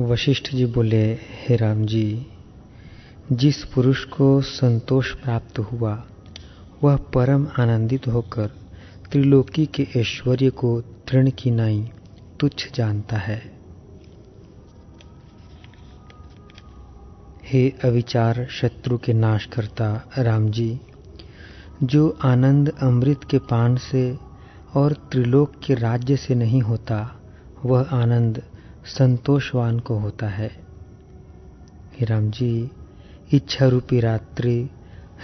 वशिष्ठ जी बोले, हे राम जी, जिस पुरुष को संतोष प्राप्त हुआ, वह परम आनंदित होकर त्रिलोकी के ऐश्वर्य को तृण की नाई तुच्छ जानता है। हे अविचार शत्रु के नाश करता राम जी, जो आनंद अमृत के पान से और त्रिलोक के राज्य से नहीं होता, वह आनंद संतोषवान को होता है। हे राम जी इच्छा रूपी रात्रि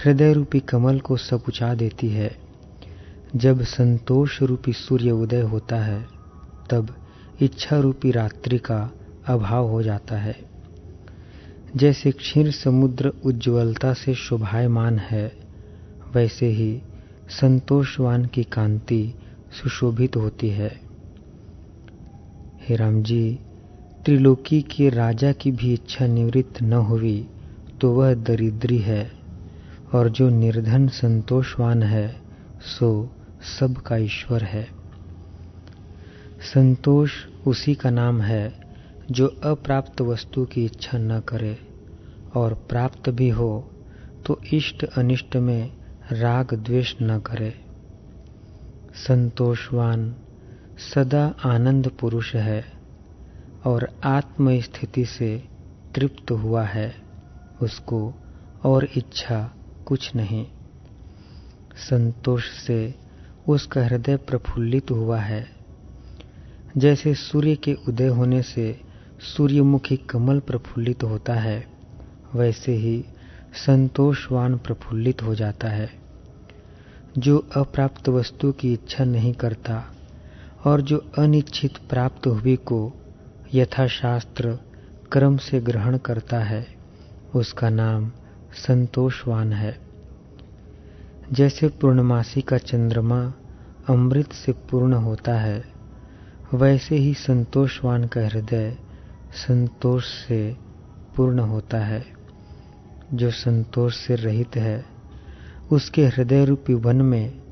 हृदय रूपी कमल को सकुचा देती है। जब संतोष रूपी सूर्य उदय होता है, तब इच्छा रूपी रात्रि का अभाव हो जाता है। जैसे क्षीर समुद्र उज्ज्वलता से शोभायमान है, वैसे ही संतोषवान की कांति सुशोभित होती है। हे राम जी त्रिलोकी के राजा की भी इच्छा निवृत्त न हुई तो वह दरिद्री है, और जो निर्धन संतोषवान है, सो सबका ईश्वर है। संतोष उसी का नाम है, जो अप्राप्त वस्तु की इच्छा न करे, और प्राप्त भी हो तो इष्ट अनिष्ट में राग द्वेष न करे। संतोषवान, सदा आनंद पुरुष है। और आत्म स्थिति से तृप्त हुआ है, उसको और इच्छा कुछ नहीं। संतोष से उसका हृदय प्रफुल्लित हुआ है। जैसे सूर्य के उदय होने से सूर्यमुखी कमल प्रफुल्लित होता है, वैसे ही संतोषवान प्रफुल्लित हो जाता है। जो अप्राप्त वस्तु की इच्छा नहीं करता और जो अनिच्छित प्राप्त हुई को यथाशास्त्र क्रम से ग्रहण करता है। उसका नाम संतोषवान है। जैसे पूर्णमासी का चंद्रमा अमृत से पूर्ण होता है, वैसे ही संतोषवान का हृदय संतोष से पूर्ण होता है। जो संतोष से रहित है, उसके हृदय रूपी वन में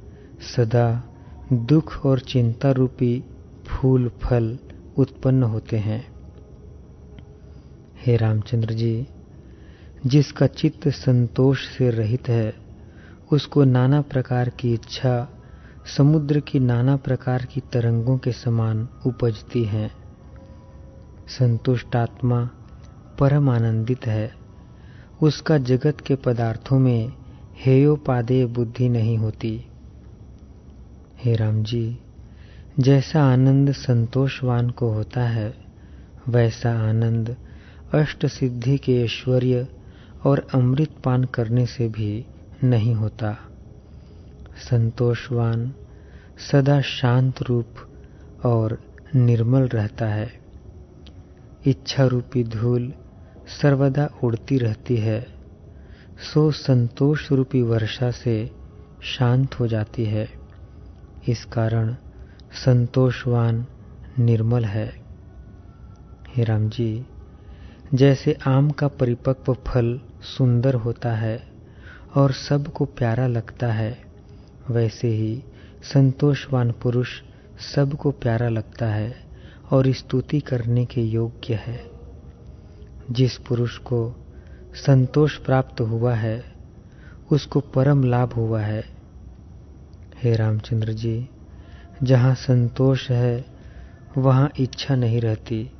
सदा दुख और चिंता रूपी फूल, फल उत्पन्न होते हैं। हे रामचंद्र जी, जिसका चित्त संतोष से रहित है, उसको नाना प्रकार की इच्छा समुद्र की नाना प्रकार की तरंगों के समान उपजती हैं। संतुष्ट आत्मा परम आनंदित है। उसका जगत के पदार्थों में हेयोपादेय बुद्धि नहीं होती। हे राम जी जैसा आनंद संतोषवान को होता है, वैसा आनंद अष्ट सिद्धि के ऐश्वर्य और अमृत पान करने से भी नहीं होता। संतोषवान सदा शांत रूप और निर्मल रहता है। इच्छा रूपी धूल सर्वदा उड़ती रहती है। सो संतोष रूपी वर्षा से शांत हो जाती है। इस कारण संतोषवान निर्मल है। हे राम जी, जैसे आम का परिपक्व फल सुंदर होता है और सबको प्यारा लगता है, वैसे ही संतोषवान पुरुष सबको प्यारा लगता है और स्तुति करने के योग्य है। जिस पुरुष को संतोष प्राप्त हुआ है, उसको परम लाभ हुआ है। हे रामचंद्र जी जहाँ संतोष है, वहाँ इच्छा नहीं रहती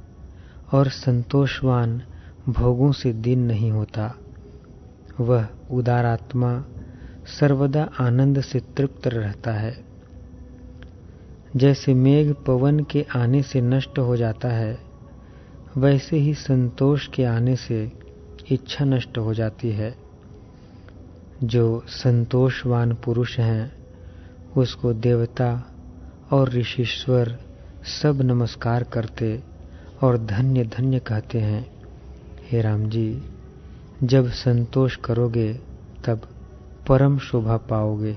और संतोषवान भोगों से दिन नहीं होता। वह उदारात्मा सर्वदा आनंद से तृप्त रहता है। जैसे मेघ पवन के आने से नष्ट हो जाता है, वैसे ही संतोष के आने से इच्छा नष्ट हो जाती है। जो संतोषवान पुरुष हैं, उसको देवता और ऋषिश्वर सब नमस्कार करते और धन्य धन्य कहते हैं, हे राम जी, जब संतोष करोगे तब परम शोभा पाओगे।